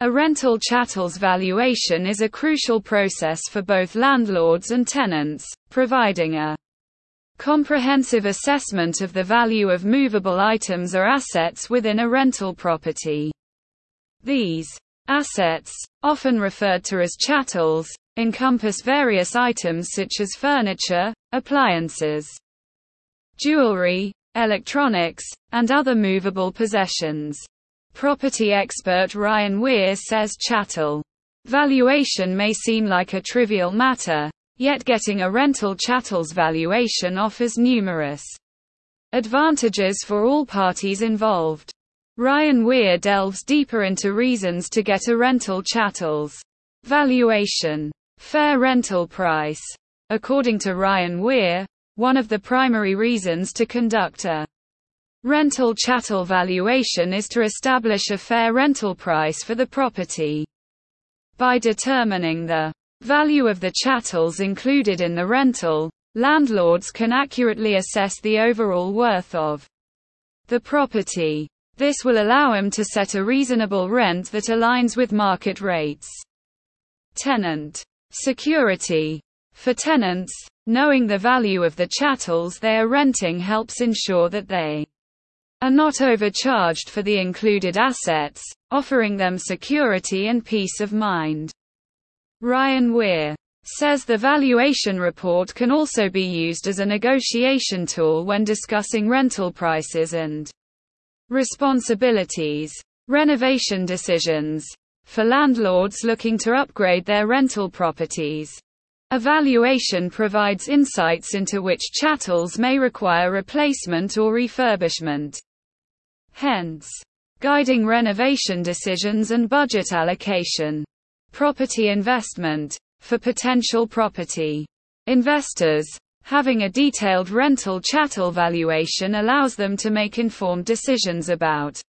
A rental chattel's valuation is a crucial process for both landlords and tenants, providing a comprehensive assessment of the value of movable items or assets within a rental property. These assets, often referred to as chattels, encompass various items such as furniture, appliances, jewelry, electronics, and other movable possessions. Property expert Ryan Weir says chattel valuation may seem like a trivial matter, yet getting a rental chattel's valuation offers numerous advantages for all parties involved. Ryan Weir delves deeper into reasons to get a rental chattel's valuation. Fair rental price. According to Ryan Weir, one of the primary reasons to conduct a Rental chattel valuation is to establish a fair rental price for the property. By determining the value of the chattels included in the rental, landlords can accurately assess the overall worth of the property. This will allow them to set a reasonable rent that aligns with market rates. Tenant security. For tenants, knowing the value of the chattels they are renting helps ensure that they are not overcharged for the included assets, offering them security and peace of mind. Ryan Weir says the valuation report can also be used as a negotiation tool when discussing rental prices and responsibilities. Renovation decisions. For landlords looking to upgrade their rental properties, Evaluation provides insights into which chattels may require replacement or refurbishment hence guiding renovation decisions and budget allocation. Property investment. For potential property investors, having a detailed rental chattel valuation allows them to make informed decisions about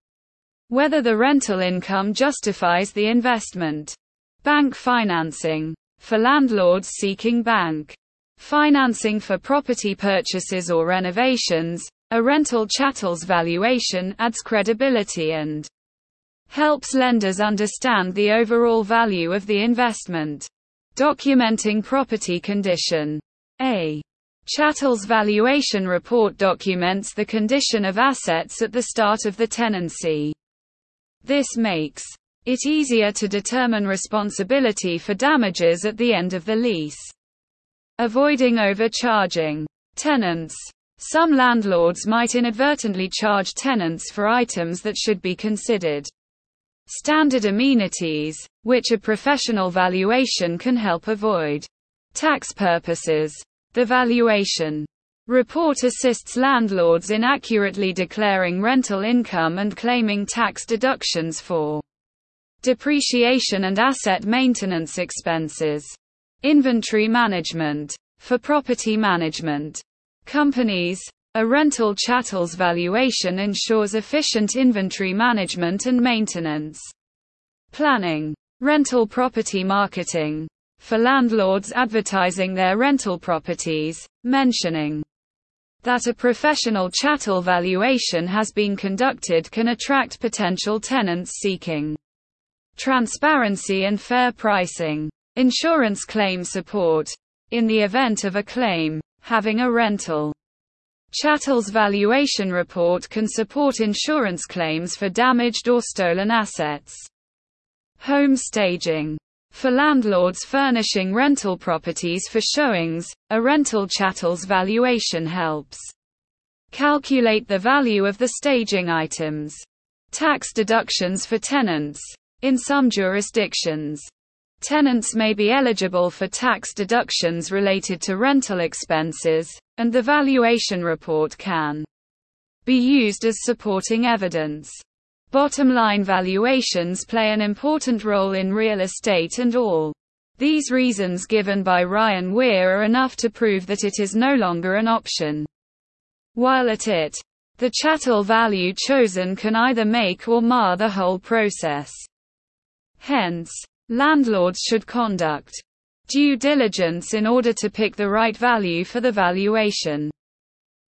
whether the rental income justifies the investment. Bank financing. For landlords seeking bank financing for property purchases or renovations, a rental chattel's valuation adds credibility and helps lenders understand the overall value of the investment. Documenting property condition. A chattel's valuation report documents the condition of assets at the start of the tenancy. This makes it easier to determine responsibility for damages at the end of the lease. Avoiding overcharging tenants. Some landlords might inadvertently charge tenants for items that should be considered standard amenities, which a professional valuation can help avoid. Tax purposes. The valuation report assists landlords in accurately declaring rental income and claiming tax deductions for depreciation and asset maintenance expenses. Inventory management. For property management, companies. A rental chattel's valuation ensures efficient inventory management and maintenance. Planning. Rental property marketing. For landlords advertising their rental properties, mentioning that a professional chattel valuation has been conducted can attract potential tenants seeking transparency and fair pricing. Insurance claim support. In the event of a claim, having a rental. Chattel's valuation report can support insurance claims for damaged or stolen assets. Home staging. For landlords furnishing rental properties for showings, a rental chattel's valuation helps calculate the value of the staging items. Tax deductions for tenants. In some jurisdictions, Tenants may be eligible for tax deductions related to rental expenses, and the valuation report can be used as supporting evidence. Bottom line valuations play an important role in real estate and all. These reasons given by Ryan Weir are enough to prove that it is no longer an option. While at it, the chattel value chosen can either make or mar the whole process. Hence, Landlords should conduct due diligence in order to pick the right value for the valuation.